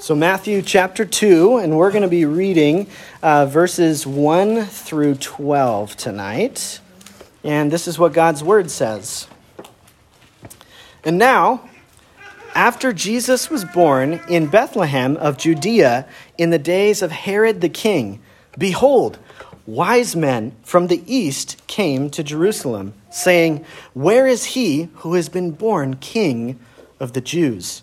So, Matthew chapter 2, and we're going to be reading uh, verses 1 through 12 tonight. And this is what God's word says. And now, after Jesus was born in Bethlehem of Judea in the days of Herod the king, behold, wise men from the east came to Jerusalem, saying, Where is he who has been born king of the Jews?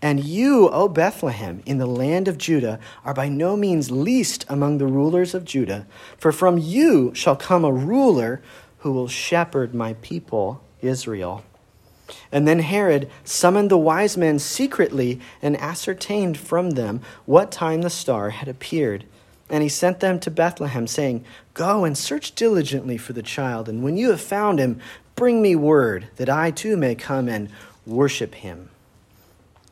And you, O Bethlehem, in the land of Judah, are by no means least among the rulers of Judah, for from you shall come a ruler who will shepherd my people, Israel. And then Herod summoned the wise men secretly and ascertained from them what time the star had appeared. And he sent them to Bethlehem, saying, Go and search diligently for the child, and when you have found him, bring me word, that I too may come and worship him.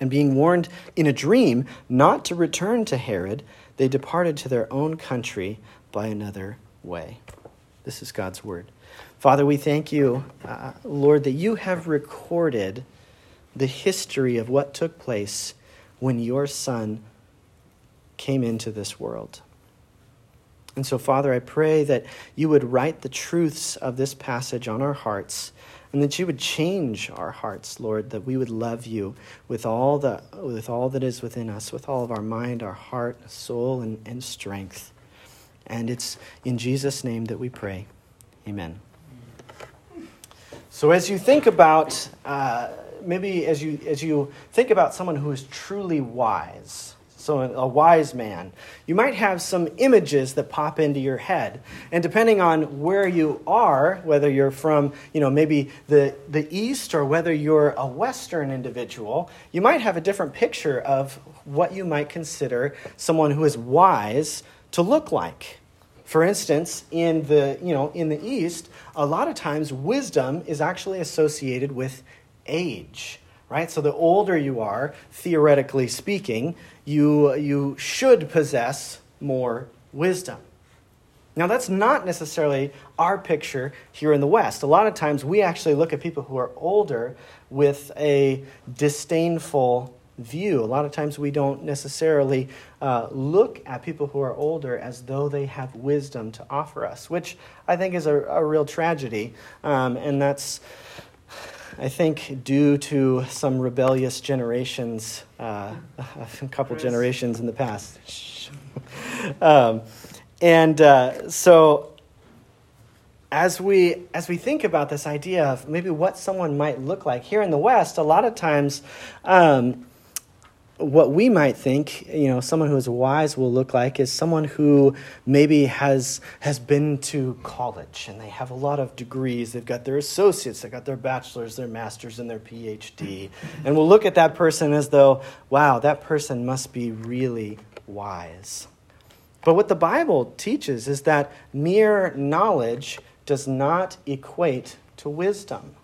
And being warned in a dream not to return to Herod, they departed to their own country by another way. This is God's word. Father, we thank you, uh, Lord, that you have recorded the history of what took place when your Son came into this world. And so, Father, I pray that you would write the truths of this passage on our hearts and that you would change our hearts, Lord, that we would love you with all, the, with all that is within us, with all of our mind, our heart, soul, and, and strength. And it's in Jesus' name that we pray. Amen. So, as you think about, uh, maybe as you, as you think about someone who is truly wise, so a wise man, you might have some images that pop into your head. And depending on where you are, whether you're from, you know, maybe the, the East or whether you're a Western individual, you might have a different picture of what you might consider someone who is wise to look like. For instance, in the, you know, in the East, a lot of times wisdom is actually associated with age right? So the older you are, theoretically speaking, you, you should possess more wisdom. Now, that's not necessarily our picture here in the West. A lot of times we actually look at people who are older with a disdainful view. A lot of times we don't necessarily uh, look at people who are older as though they have wisdom to offer us, which I think is a, a real tragedy. Um, and that's I think, due to some rebellious generations, uh, a couple Chris. generations in the past. um, and uh, so, as we as we think about this idea of maybe what someone might look like here in the West, a lot of times. Um, what we might think, you know, someone who is wise will look like is someone who maybe has has been to college and they have a lot of degrees. They've got their associates, they've got their bachelors, their masters, and their PhD. And we'll look at that person as though, wow, that person must be really wise. But what the Bible teaches is that mere knowledge does not equate to wisdom.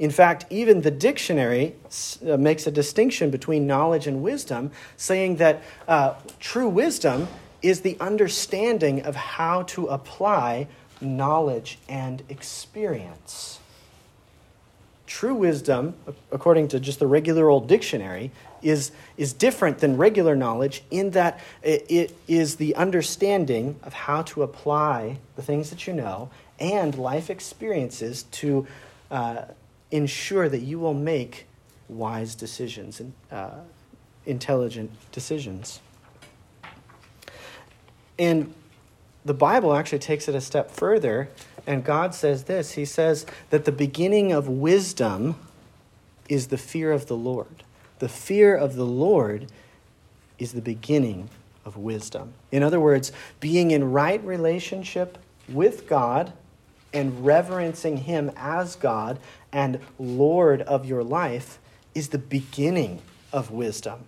In fact, even the dictionary uh, makes a distinction between knowledge and wisdom, saying that uh, true wisdom is the understanding of how to apply knowledge and experience. True wisdom, according to just the regular old dictionary, is, is different than regular knowledge in that it, it is the understanding of how to apply the things that you know and life experiences to uh, ensure that you will make wise decisions and uh, intelligent decisions. And the Bible actually takes it a step further, and God says this He says that the beginning of wisdom is the fear of the Lord. The fear of the Lord is the beginning of wisdom. In other words, being in right relationship with God and reverencing Him as God and Lord of your life is the beginning of wisdom.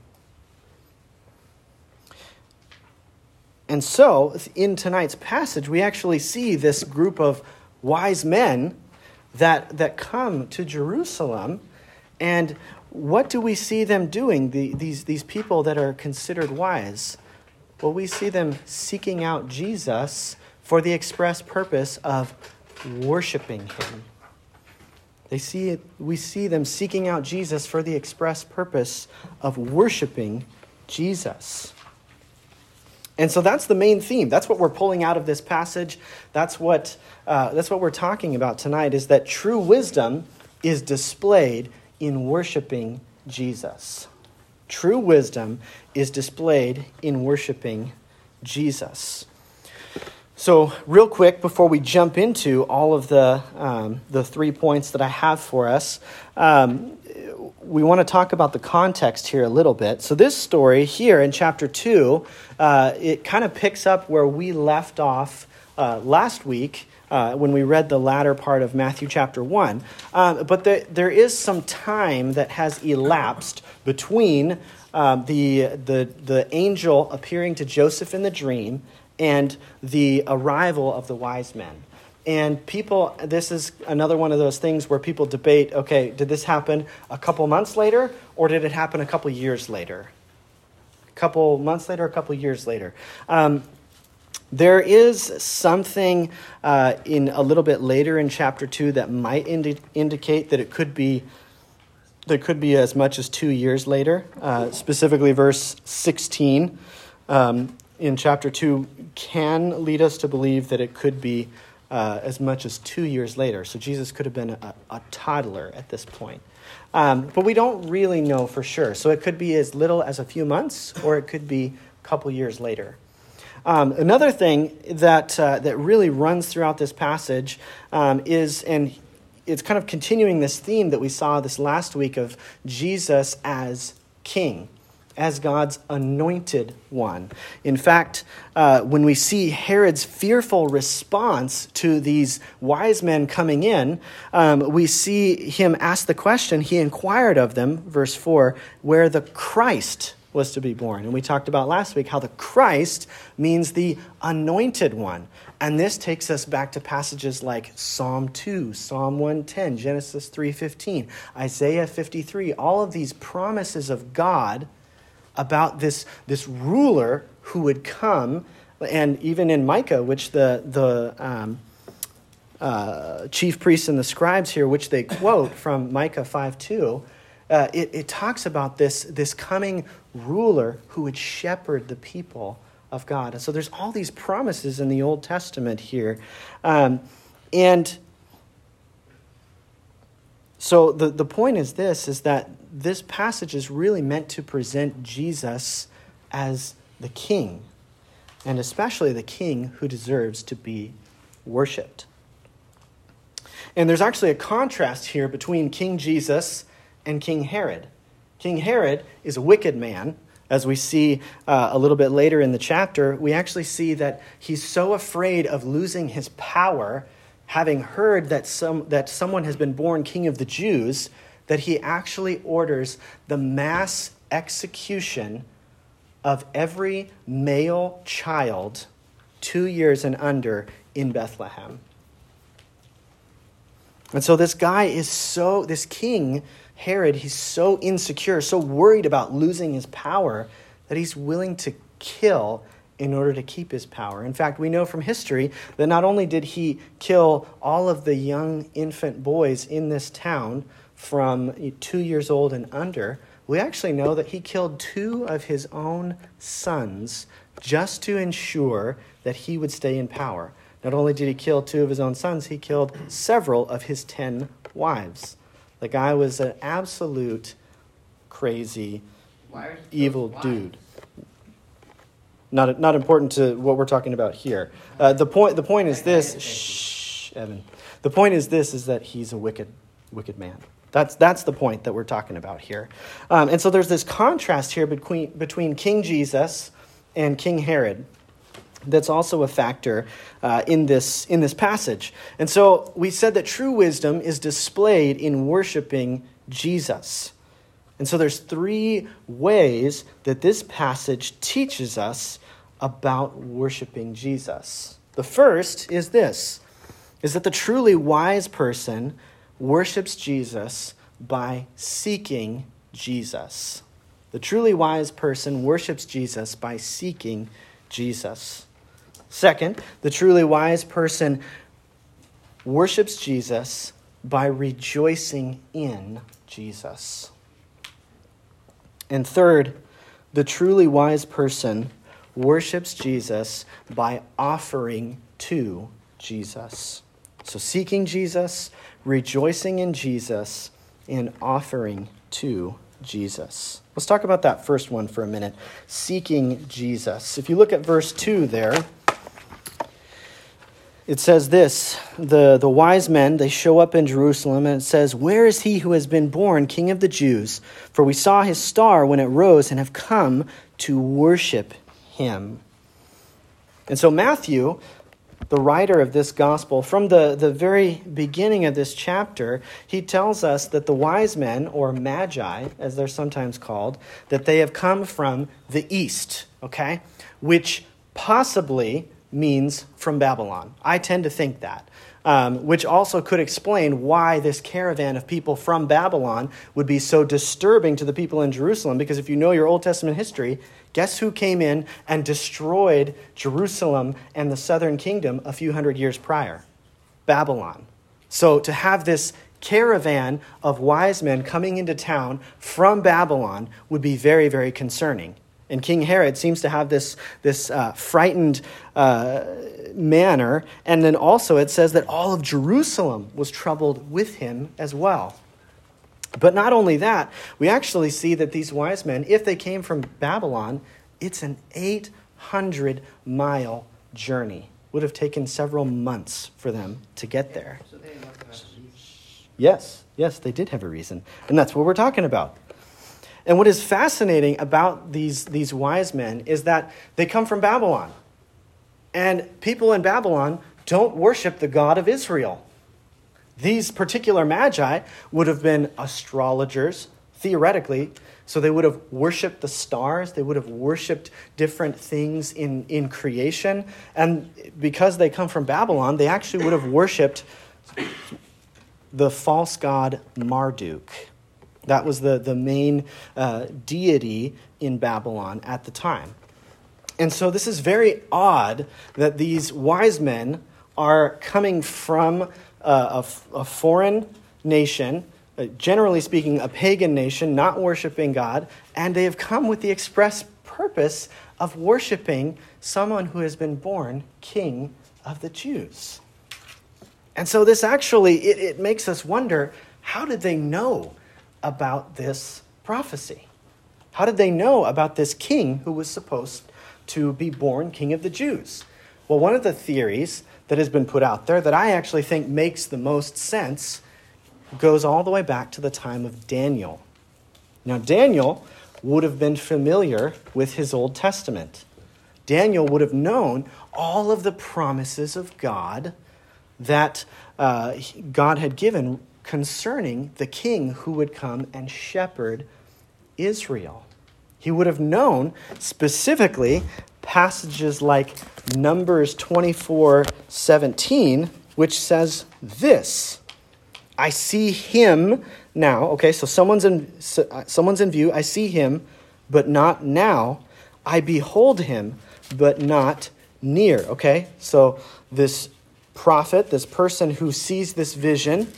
And so, in tonight's passage, we actually see this group of wise men that, that come to Jerusalem. And what do we see them doing, the, these, these people that are considered wise? Well, we see them seeking out Jesus for the express purpose of worshiping him. They see it, we see them seeking out Jesus for the express purpose of worshiping Jesus. And so that's the main theme. That's what we're pulling out of this passage. That's what, uh, that's what we're talking about tonight is that true wisdom is displayed in worshiping Jesus. True wisdom is displayed in worshiping Jesus. So, real quick, before we jump into all of the, um, the three points that I have for us, um, we want to talk about the context here a little bit. So, this story here in chapter 2, uh, it kind of picks up where we left off uh, last week uh, when we read the latter part of Matthew chapter 1. Um, but the, there is some time that has elapsed between um, the, the, the angel appearing to Joseph in the dream and the arrival of the wise men. And people, this is another one of those things where people debate okay, did this happen a couple months later or did it happen a couple years later? A couple months later, a couple years later. Um, there is something uh, in a little bit later in chapter 2 that might indi- indicate that it could be that could be as much as two years later, uh, specifically verse 16. Um, in chapter 2 can lead us to believe that it could be uh, as much as two years later. So Jesus could have been a, a toddler at this point. Um, but we don't really know for sure. So it could be as little as a few months, or it could be a couple years later. Um, another thing that, uh, that really runs throughout this passage um, is, and it's kind of continuing this theme that we saw this last week of Jesus as king as God's anointed one. In fact, uh, when we see Herod's fearful response to these wise men coming in, um, we see him ask the question, he inquired of them, verse 4, where the Christ was to be born. And we talked about last week how the Christ means the anointed one. And this takes us back to passages like Psalm 2, Psalm 110, Genesis 3:15, Isaiah 53, all of these promises of God about this, this ruler who would come, and even in Micah, which the, the um, uh, chief priests and the scribes here, which they quote from Micah 5 2, uh, it, it talks about this, this coming ruler who would shepherd the people of God. And so there's all these promises in the Old Testament here. Um, and so the, the point is this is that this passage is really meant to present Jesus as the king, and especially the king who deserves to be worshiped. And there's actually a contrast here between King Jesus and King Herod. King Herod is a wicked man. As we see uh, a little bit later in the chapter, we actually see that he's so afraid of losing his power having heard that, some, that someone has been born king of the Jews, that he actually orders the mass execution of every male child two years and under in Bethlehem. And so this guy is so, this king, Herod, he's so insecure, so worried about losing his power that he's willing to kill in order to keep his power. In fact, we know from history that not only did he kill all of the young infant boys in this town from two years old and under, we actually know that he killed two of his own sons just to ensure that he would stay in power. Not only did he kill two of his own sons, he killed several of his ten wives. The guy was an absolute crazy, evil dude. not, not important to what we're talking about here. Uh, the, point, the point is this shh, Evan. The point is this is that he's a wicked, wicked man. That's, that's the point that we're talking about here. Um, and so there's this contrast here between, between King Jesus and King Herod that's also a factor uh, in, this, in this passage. And so we said that true wisdom is displayed in worshiping Jesus. And so there's three ways that this passage teaches us about worshiping Jesus. The first is this is that the truly wise person worships Jesus by seeking Jesus. The truly wise person worships Jesus by seeking Jesus. Second, the truly wise person worships Jesus by rejoicing in Jesus. And third, the truly wise person worships Jesus by offering to Jesus. So, seeking Jesus, rejoicing in Jesus, and offering to Jesus. Let's talk about that first one for a minute seeking Jesus. If you look at verse 2 there, it says this the, the wise men they show up in jerusalem and it says where is he who has been born king of the jews for we saw his star when it rose and have come to worship him and so matthew the writer of this gospel from the, the very beginning of this chapter he tells us that the wise men or magi as they're sometimes called that they have come from the east okay which possibly means from Babylon. I tend to think that, um, which also could explain why this caravan of people from Babylon would be so disturbing to the people in Jerusalem. Because if you know your Old Testament history, guess who came in and destroyed Jerusalem and the southern kingdom a few hundred years prior? Babylon. So to have this caravan of wise men coming into town from Babylon would be very, very concerning. And King Herod seems to have this, this uh, frightened uh, manner. And then also it says that all of Jerusalem was troubled with him as well. But not only that, we actually see that these wise men, if they came from Babylon, it's an 800 mile journey. Would have taken several months for them to get there. Yes, yes, they did have a reason. And that's what we're talking about. And what is fascinating about these, these wise men is that they come from Babylon. And people in Babylon don't worship the God of Israel. These particular magi would have been astrologers, theoretically. So they would have worshiped the stars, they would have worshiped different things in, in creation. And because they come from Babylon, they actually would have worshiped the false god Marduk. That was the, the main uh, deity in Babylon at the time. And so this is very odd that these wise men are coming from a, a foreign nation, uh, generally speaking, a pagan nation, not worshiping God, and they have come with the express purpose of worshiping someone who has been born king of the Jews. And so this actually it, it makes us wonder how did they know about this prophecy? How did they know about this king who was supposed to be born king of the Jews? Well, one of the theories that has been put out there that I actually think makes the most sense goes all the way back to the time of Daniel. Now, Daniel would have been familiar with his Old Testament. Daniel would have known all of the promises of God that uh, God had given concerning the king who would come and shepherd Israel. He would have known specifically passages like Numbers 24 17, which says this I see him now. Okay, so someone's in, uh, someone's in view. I see him, but not now. I behold him, but not near. Okay, so this prophet, this person who sees this vision,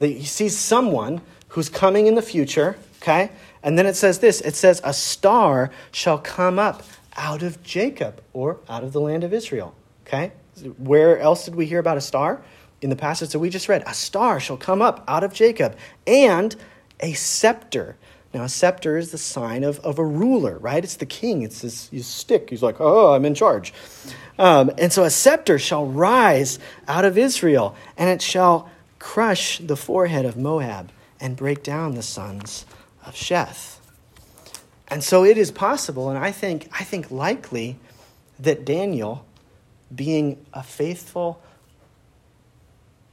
he sees someone who's coming in the future, okay? And then it says this it says, A star shall come up out of Jacob or out of the land of Israel, okay? Where else did we hear about a star? In the passage that we just read, a star shall come up out of Jacob and a scepter. Now, a scepter is the sign of, of a ruler, right? It's the king. It's this, his stick. He's like, oh, I'm in charge. Um, and so a scepter shall rise out of Israel, and it shall crush the forehead of Moab and break down the sons of Sheth. And so it is possible, and I think, I think likely, that Daniel, being a faithful,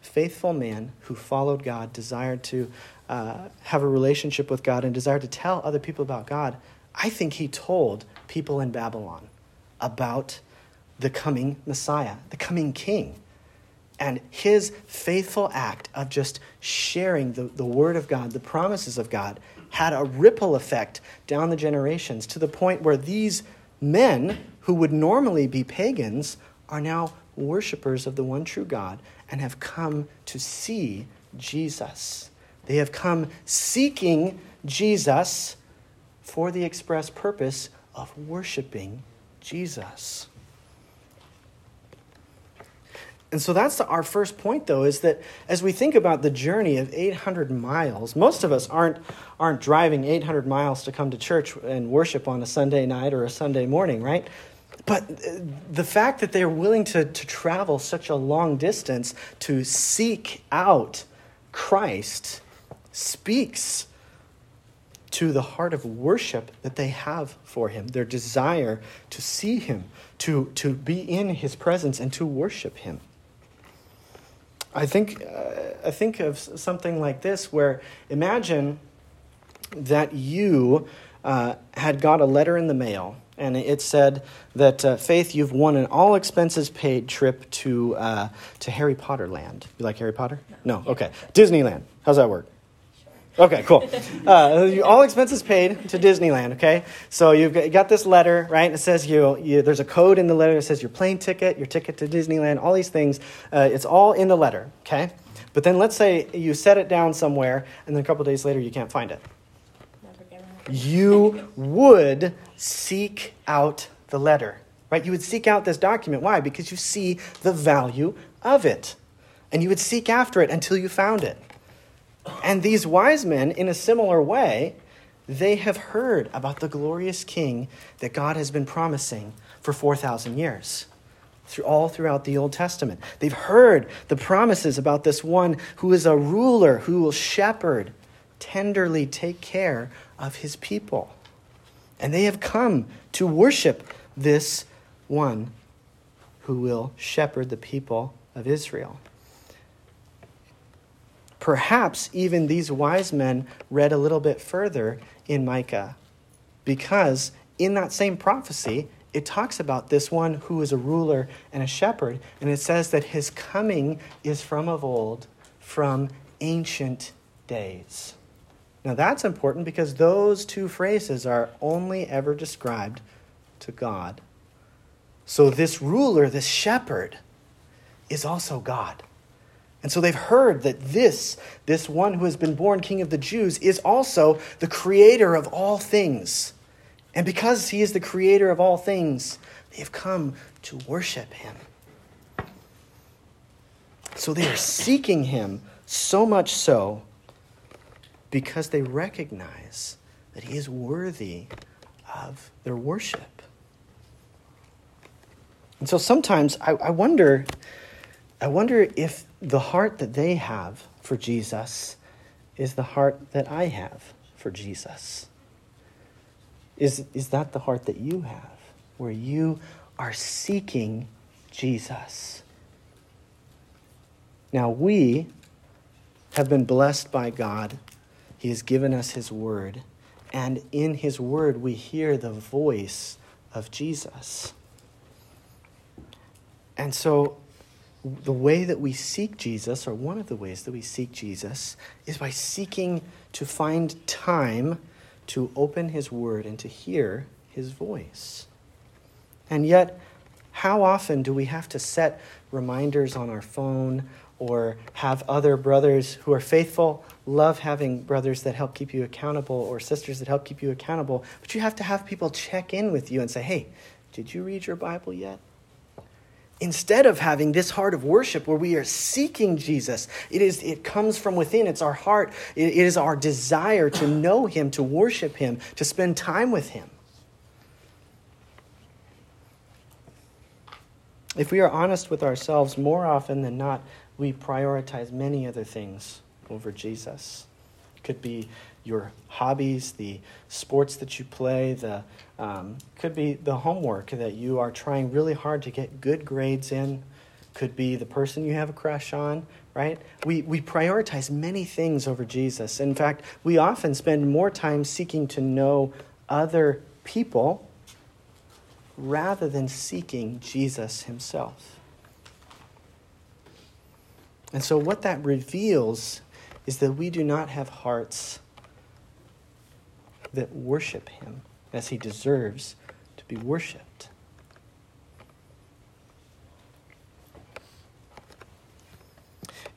faithful man who followed God, desired to uh, have a relationship with God, and desired to tell other people about God, I think he told people in Babylon about the coming Messiah, the coming king. And his faithful act of just sharing the, the word of God, the promises of God, had a ripple effect down the generations to the point where these men who would normally be pagans are now worshippers of the one true God and have come to see Jesus. They have come seeking Jesus for the express purpose of worshiping Jesus. And so that's the, our first point, though, is that as we think about the journey of 800 miles, most of us aren't, aren't driving 800 miles to come to church and worship on a Sunday night or a Sunday morning, right? But uh, the fact that they're willing to, to travel such a long distance to seek out Christ speaks to the heart of worship that they have for him, their desire to see him, to, to be in his presence, and to worship him. I think, uh, I think of something like this where imagine that you uh, had got a letter in the mail and it said that uh, Faith, you've won an all expenses paid trip to, uh, to Harry Potter land. You like Harry Potter? No. no? Okay. Disneyland. How's that work? Okay, cool. Uh, all expenses paid to Disneyland. Okay, so you've got this letter, right? It says you, you, there's a code in the letter that says your plane ticket, your ticket to Disneyland, all these things. Uh, it's all in the letter. Okay, but then let's say you set it down somewhere, and then a couple days later you can't find it. You would seek out the letter, right? You would seek out this document. Why? Because you see the value of it, and you would seek after it until you found it. And these wise men, in a similar way, they have heard about the glorious king that God has been promising for 4,000 years, through, all throughout the Old Testament. They've heard the promises about this one who is a ruler, who will shepherd, tenderly take care of his people. And they have come to worship this one who will shepherd the people of Israel. Perhaps even these wise men read a little bit further in Micah, because in that same prophecy, it talks about this one who is a ruler and a shepherd, and it says that his coming is from of old, from ancient days. Now that's important because those two phrases are only ever described to God. So this ruler, this shepherd, is also God. And so they've heard that this, this one who has been born king of the Jews, is also the creator of all things. And because he is the creator of all things, they have come to worship him. So they are seeking him so much so because they recognize that he is worthy of their worship. And so sometimes I, I wonder I wonder if the heart that they have for Jesus is the heart that I have for Jesus. Is, is that the heart that you have, where you are seeking Jesus? Now, we have been blessed by God. He has given us His Word. And in His Word, we hear the voice of Jesus. And so the way that we seek Jesus, or one of the ways that we seek Jesus, is by seeking to find time to open His Word and to hear His voice. And yet, how often do we have to set reminders on our phone or have other brothers who are faithful, love having brothers that help keep you accountable or sisters that help keep you accountable, but you have to have people check in with you and say, hey, did you read your Bible yet? Instead of having this heart of worship where we are seeking Jesus, it, is, it comes from within. It's our heart. It, is our desire to know Him, to worship Him, to spend time with Him. If we are honest with ourselves, more often than not, we prioritize many other things over Jesus. Could be your hobbies, the sports that you play, the um, could be the homework that you are trying really hard to get good grades in. Could be the person you have a crush on, right? We, we prioritize many things over Jesus. In fact, we often spend more time seeking to know other people rather than seeking Jesus himself. And so, what that reveals is that we do not have hearts that worship him as he deserves to be worshiped.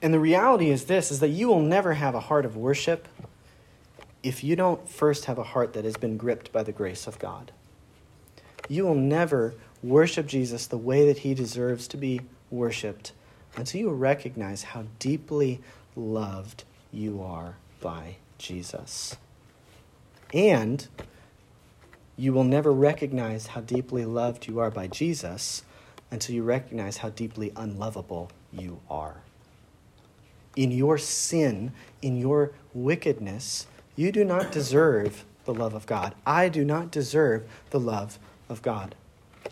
And the reality is this is that you will never have a heart of worship if you don't first have a heart that has been gripped by the grace of God. You will never worship Jesus the way that he deserves to be worshiped until you recognize how deeply loved you are by Jesus. And you will never recognize how deeply loved you are by Jesus until you recognize how deeply unlovable you are. In your sin, in your wickedness, you do not deserve the love of God. I do not deserve the love of God.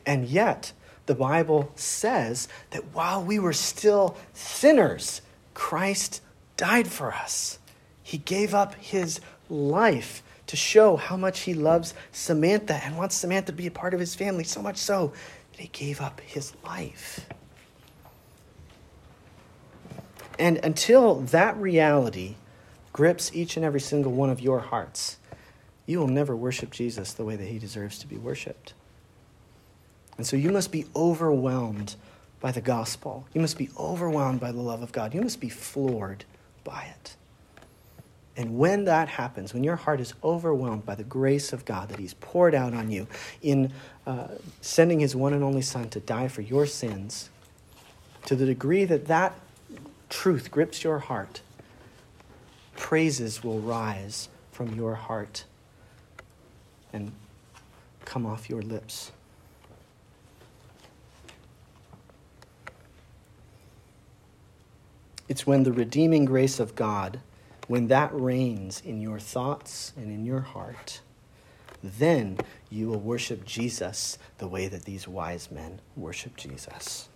And yet, the Bible says that while we were still sinners, Christ died for us. He gave up his life to show how much he loves Samantha and wants Samantha to be a part of his family, so much so that he gave up his life. And until that reality grips each and every single one of your hearts, you will never worship Jesus the way that he deserves to be worshiped. And so you must be overwhelmed by the gospel. You must be overwhelmed by the love of God. You must be floored by it. And when that happens, when your heart is overwhelmed by the grace of God that He's poured out on you in uh, sending His one and only Son to die for your sins, to the degree that that truth grips your heart, praises will rise from your heart and come off your lips. It's when the redeeming grace of God when that reigns in your thoughts and in your heart, then you will worship Jesus the way that these wise men worship Jesus.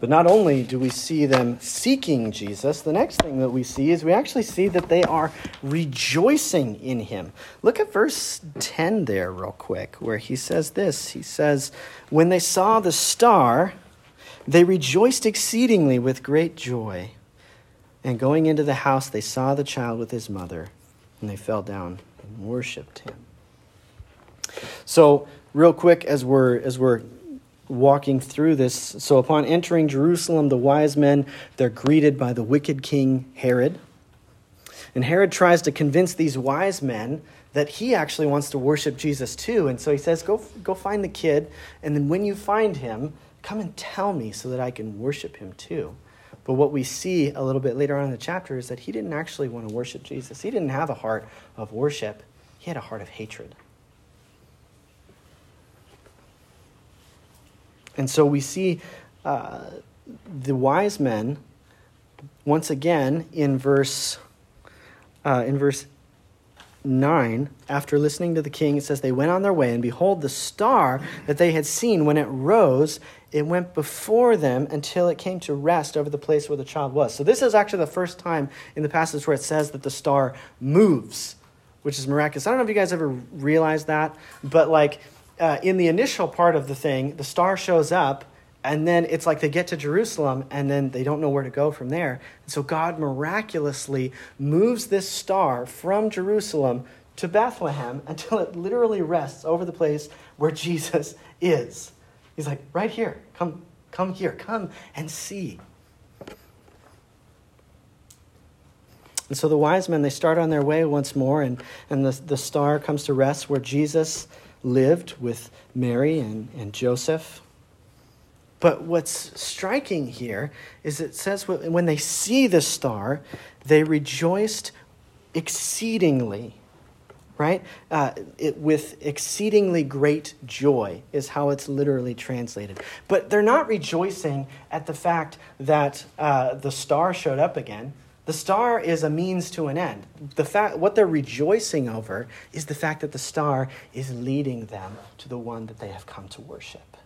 But not only do we see them seeking Jesus, the next thing that we see is we actually see that they are rejoicing in him. Look at verse 10 there, real quick, where he says this. He says, When they saw the star, they rejoiced exceedingly with great joy. And going into the house, they saw the child with his mother, and they fell down and worshiped him. So, real quick, as we're as we're walking through this, so upon entering Jerusalem, the wise men they're greeted by the wicked king Herod, and Herod tries to convince these wise men that he actually wants to worship Jesus too. And so he says, "Go go find the kid, and then when you find him, come and tell me so that I can worship him too." But what we see a little bit later on in the chapter is that he didn't actually want to worship Jesus. He didn't have a heart of worship, he had a heart of hatred. And so we see uh, the wise men once again in verse uh, in verse 9 after listening to the king it says they went on their way and behold the star that they had seen when it rose it went before them until it came to rest over the place where the child was. So, this is actually the first time in the passage where it says that the star moves, which is miraculous. I don't know if you guys ever realized that, but like uh, in the initial part of the thing, the star shows up, and then it's like they get to Jerusalem, and then they don't know where to go from there. And so, God miraculously moves this star from Jerusalem to Bethlehem until it literally rests over the place where Jesus is. He's like, right here, come, come here, come and see. And so the wise men, they start on their way once more, and, and the, the star comes to rest where Jesus lived with Mary and, and Joseph. But what's striking here is it says when they see the star, they rejoiced exceedingly, right? Uh, it, with exceedingly great joy, is how it's literally translated. But they're not rejoicing at the fact that uh, the star showed up again. The star is a means to an end. The fact, what they're rejoicing over is the fact that the star is leading them to the one that they have come to worship.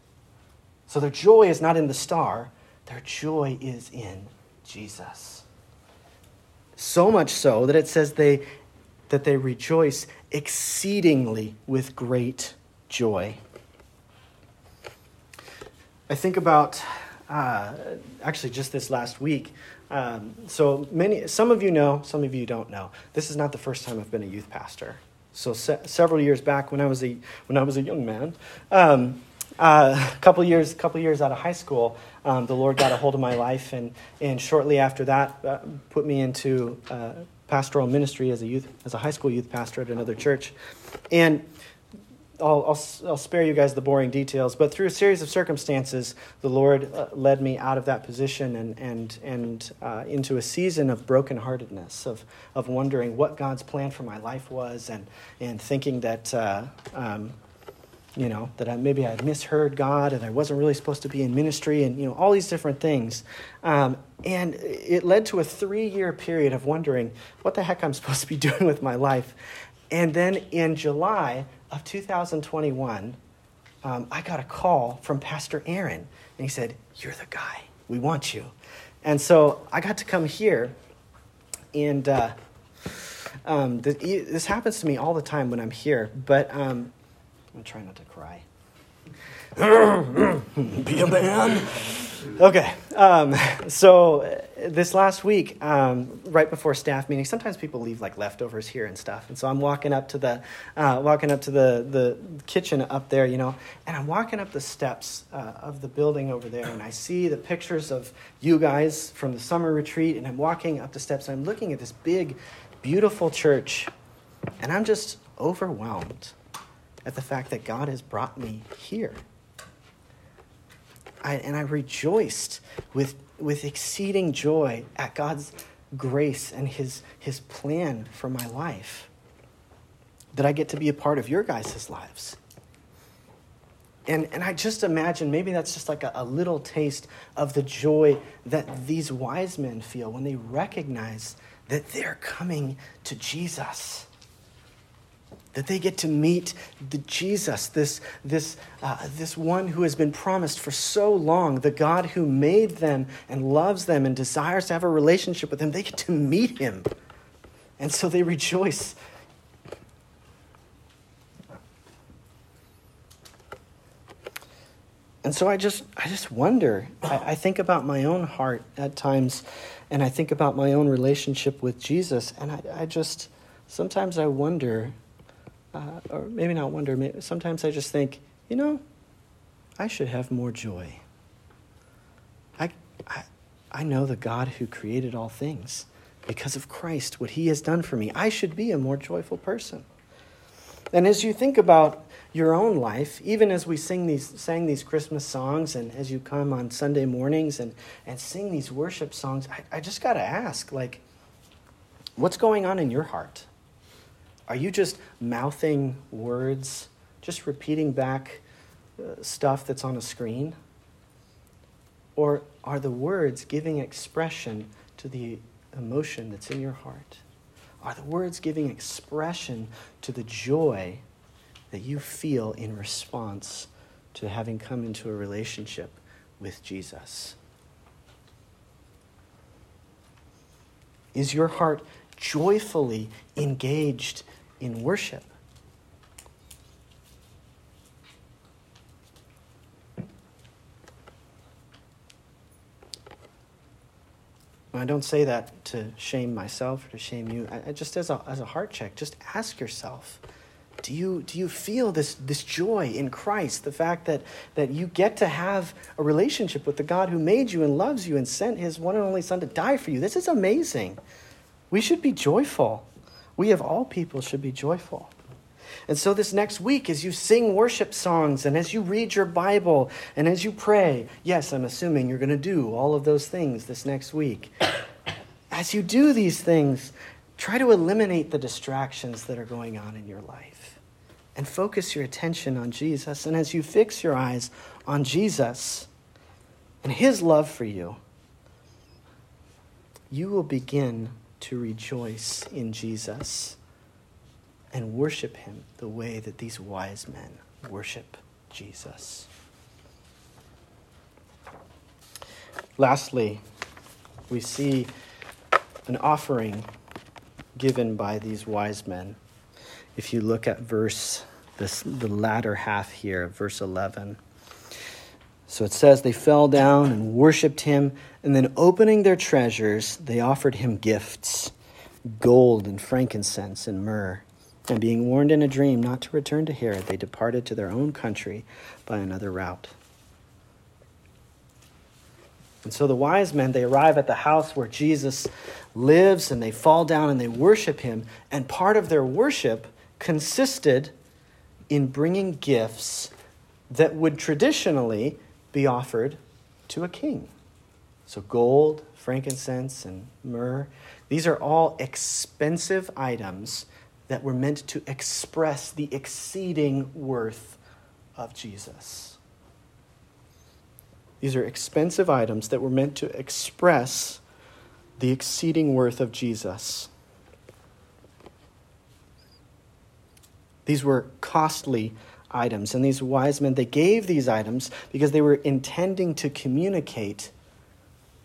So their joy is not in the star, their joy is in Jesus. So much so that it says they, that they rejoice exceedingly with great joy. I think about uh, actually just this last week. Um, so many, some of you know, some of you don't know. This is not the first time I've been a youth pastor. So se- several years back, when I was a when I was a young man, um, uh, a couple years couple years out of high school, um, the Lord got a hold of my life, and and shortly after that, uh, put me into uh, pastoral ministry as a youth as a high school youth pastor at another church, and I'll, I'll, I'll, spare you guys the boring details, but through a series of circumstances, the Lord uh, led me out of that position and, and, and uh, into a season of brokenheartedness, of, of wondering what God's plan for my life was, and, and thinking that, uh, um, you know, that I, maybe I had misheard God and I wasn't really supposed to be in ministry, and, you know, all these different things. Um, and it led to a three year period of wondering what the heck I'm supposed to be doing with my life. And then in July, of 2021, um, I got a call from Pastor Aaron, and he said, You're the guy. We want you. And so I got to come here, and uh, um, this happens to me all the time when I'm here, but um, I'm trying not to cry. Be a man. Okay, um, so uh, this last week, um, right before staff meeting, sometimes people leave like leftovers here and stuff, and so I'm walking up to the uh, walking up to the the kitchen up there, you know, and I'm walking up the steps uh, of the building over there, and I see the pictures of you guys from the summer retreat, and I'm walking up the steps, and I'm looking at this big, beautiful church, and I'm just overwhelmed at the fact that God has brought me here. I, and I rejoiced with, with exceeding joy at God's grace and his, his plan for my life. That I get to be a part of your guys' lives. And, and I just imagine maybe that's just like a, a little taste of the joy that these wise men feel when they recognize that they're coming to Jesus that they get to meet the Jesus, this, this, uh, this one who has been promised for so long, the God who made them and loves them and desires to have a relationship with them. They get to meet him. And so they rejoice. And so I just, I just wonder. I, I think about my own heart at times, and I think about my own relationship with Jesus, and I, I just, sometimes I wonder uh, or maybe not wonder, maybe, sometimes I just think, you know, I should have more joy. I, I, I know the God who created all things because of Christ, what he has done for me. I should be a more joyful person. And as you think about your own life, even as we sing these, sang these Christmas songs, and as you come on Sunday mornings and, and sing these worship songs, I, I just got to ask, like, what's going on in your heart? Are you just mouthing words, just repeating back uh, stuff that's on a screen? Or are the words giving expression to the emotion that's in your heart? Are the words giving expression to the joy that you feel in response to having come into a relationship with Jesus? Is your heart joyfully engaged in worship. I don't say that to shame myself or to shame you. I, just as a, as a heart check, just ask yourself do you, do you feel this, this joy in Christ? The fact that, that you get to have a relationship with the God who made you and loves you and sent his one and only Son to die for you. This is amazing. We should be joyful. We of all people should be joyful. And so, this next week, as you sing worship songs and as you read your Bible and as you pray, yes, I'm assuming you're going to do all of those things this next week. As you do these things, try to eliminate the distractions that are going on in your life and focus your attention on Jesus. And as you fix your eyes on Jesus and his love for you, you will begin to rejoice in Jesus and worship him the way that these wise men worship Jesus. Lastly, we see an offering given by these wise men. If you look at verse this the latter half here, verse 11. So it says they fell down and worshiped him, and then opening their treasures, they offered him gifts gold and frankincense and myrrh. And being warned in a dream not to return to Herod, they departed to their own country by another route. And so the wise men, they arrive at the house where Jesus lives and they fall down and they worship him. And part of their worship consisted in bringing gifts that would traditionally be offered to a king. So gold, frankincense, and myrrh, these are all expensive items that were meant to express the exceeding worth of Jesus. These are expensive items that were meant to express the exceeding worth of Jesus. These were costly items, and these wise men, they gave these items because they were intending to communicate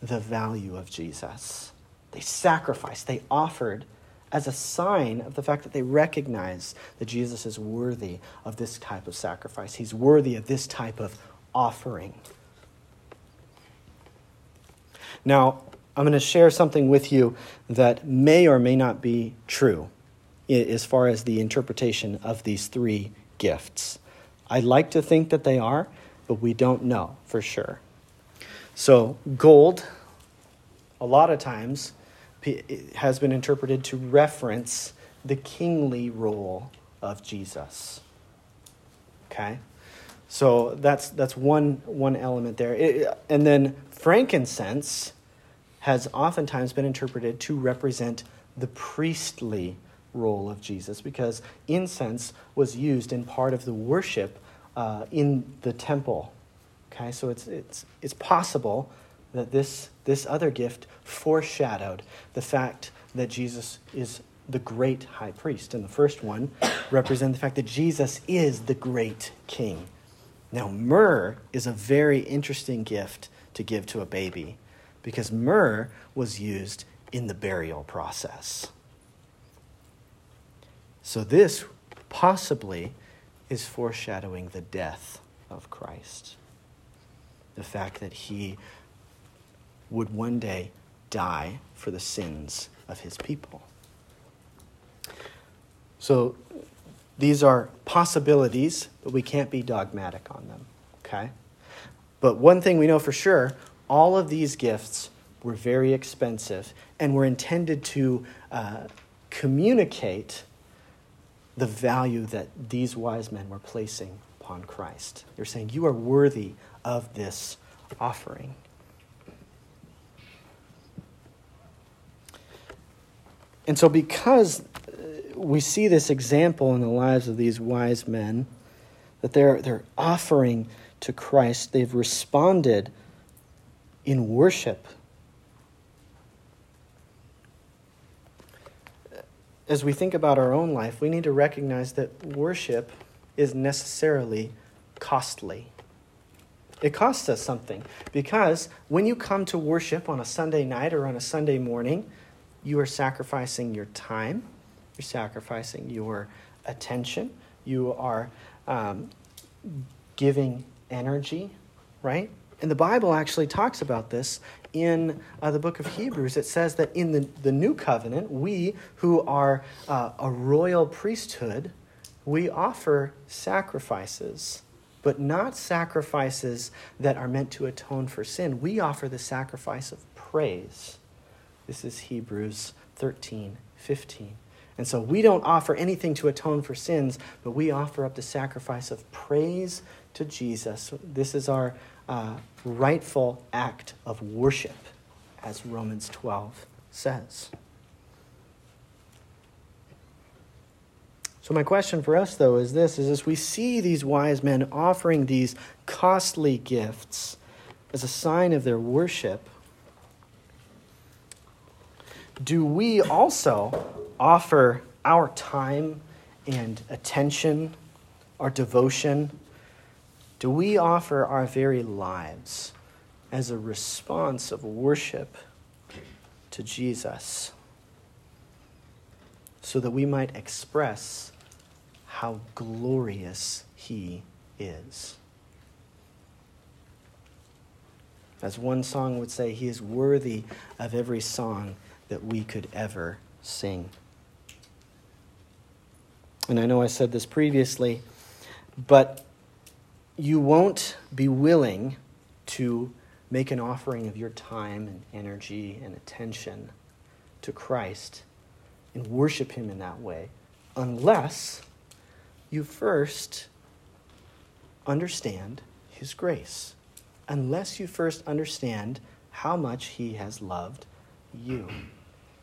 the value of Jesus. They sacrificed, they offered as a sign of the fact that they recognize that Jesus is worthy of this type of sacrifice. He's worthy of this type of offering. Now, I'm going to share something with you that may or may not be true as far as the interpretation of these three gifts. I'd like to think that they are, but we don't know for sure. So, gold, a lot of times, has been interpreted to reference the kingly role of Jesus. Okay? So that's, that's one, one element there. It, and then frankincense has oftentimes been interpreted to represent the priestly role of Jesus because incense was used in part of the worship uh, in the temple. Okay, so it's, it's, it's possible that this, this other gift foreshadowed the fact that Jesus is the great high priest. And the first one represents the fact that Jesus is the great king. Now, myrrh is a very interesting gift to give to a baby because myrrh was used in the burial process. So, this possibly is foreshadowing the death of Christ. The fact that he would one day die for the sins of his people. So these are possibilities, but we can't be dogmatic on them, okay? But one thing we know for sure all of these gifts were very expensive and were intended to uh, communicate the value that these wise men were placing upon Christ. They're saying, You are worthy of this offering. And so, because uh, we see this example in the lives of these wise men, that they're, they're offering to Christ, they've responded in worship. As we think about our own life, we need to recognize that worship is necessarily costly. It costs us something because when you come to worship on a Sunday night or on a Sunday morning, you are sacrificing your time, you're sacrificing your attention, you are um, giving energy, right? And the Bible actually talks about this in uh, the book of Hebrews. It says that in the, the new covenant, we who are uh, a royal priesthood, we offer sacrifices, but not sacrifices that are meant to atone for sin. We offer the sacrifice of praise. This is Hebrews 13, 15. And so we don't offer anything to atone for sins, but we offer up the sacrifice of praise to Jesus. This is our uh, rightful act of worship, as Romans 12 says. So my question for us though is this is as we see these wise men offering these costly gifts as a sign of their worship do we also offer our time and attention, our devotion? Do we offer our very lives as a response of worship to Jesus so that we might express how glorious He is? As one song would say, He is worthy of every song that we could ever sing. And I know I said this previously, but you won't be willing to make an offering of your time and energy and attention to Christ and worship Him in that way unless you first understand His grace, unless you first understand how much He has loved you.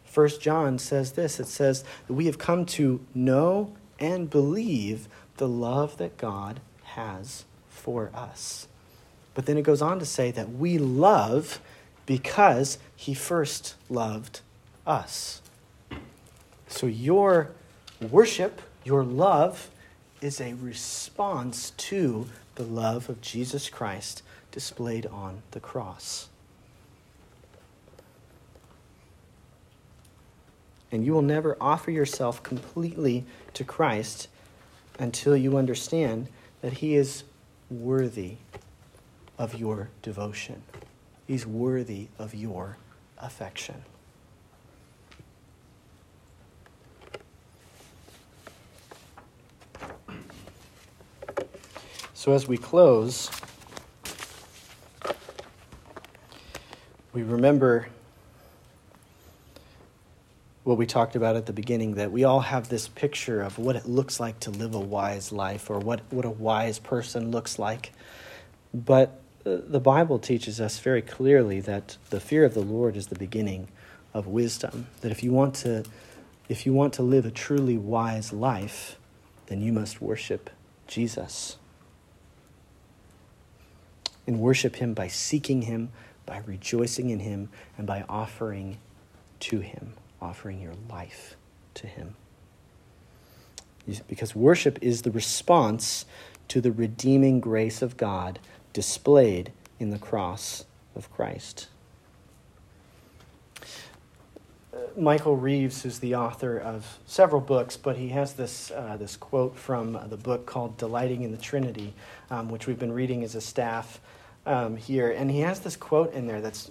First John says this it says that we have come to know and believe the love that God has for us. But then it goes on to say that we love because he first loved us. So your worship, your love, is a response to the love of Jesus Christ displayed on the cross. And you will never offer yourself completely to Christ until you understand that He is worthy of your devotion. He's worthy of your affection. So, as we close, we remember what we talked about at the beginning that we all have this picture of what it looks like to live a wise life or what, what a wise person looks like. But uh, the Bible teaches us very clearly that the fear of the Lord is the beginning of wisdom. That if you want to, if you want to live a truly wise life, then you must worship Jesus. And worship Him by seeking Him, by rejoicing in Him, and by offering to Him offering your life to Him. Because worship is the response to the redeeming grace of God displayed in the cross of Christ. Uh, Michael Reeves is the author of several books, but he has this, uh, this quote from the book called Delighting in the Trinity, um, which we've been reading as a staff um, here. And he has this quote in there that's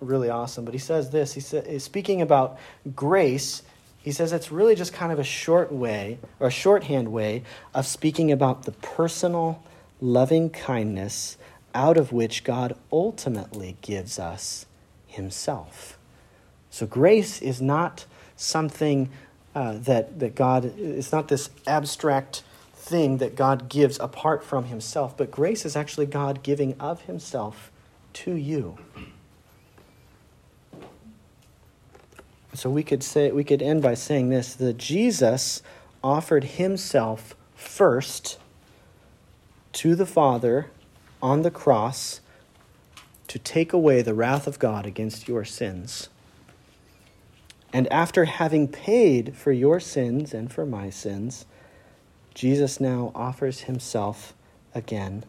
really awesome. But he says this he says, speaking about grace, he says it's really just kind of a short way, or a shorthand way, of speaking about the personal, loving kindness out of which God ultimately gives us himself. So grace is not something uh, that, that God, it's not this abstract thing that God gives apart from himself, but grace is actually God giving of himself to you. So we could say we could end by saying this that Jesus offered himself first to the Father on the cross to take away the wrath of God against your sins. And after having paid for your sins and for my sins, Jesus now offers himself again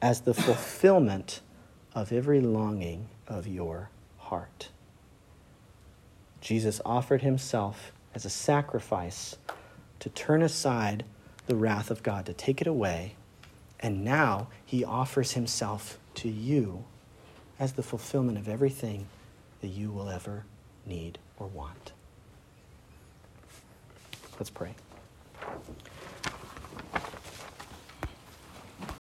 as the fulfillment of every longing of your heart. Jesus offered himself as a sacrifice to turn aside the wrath of God, to take it away. And now he offers himself to you as the fulfillment of everything that you will ever need or want. Let's pray.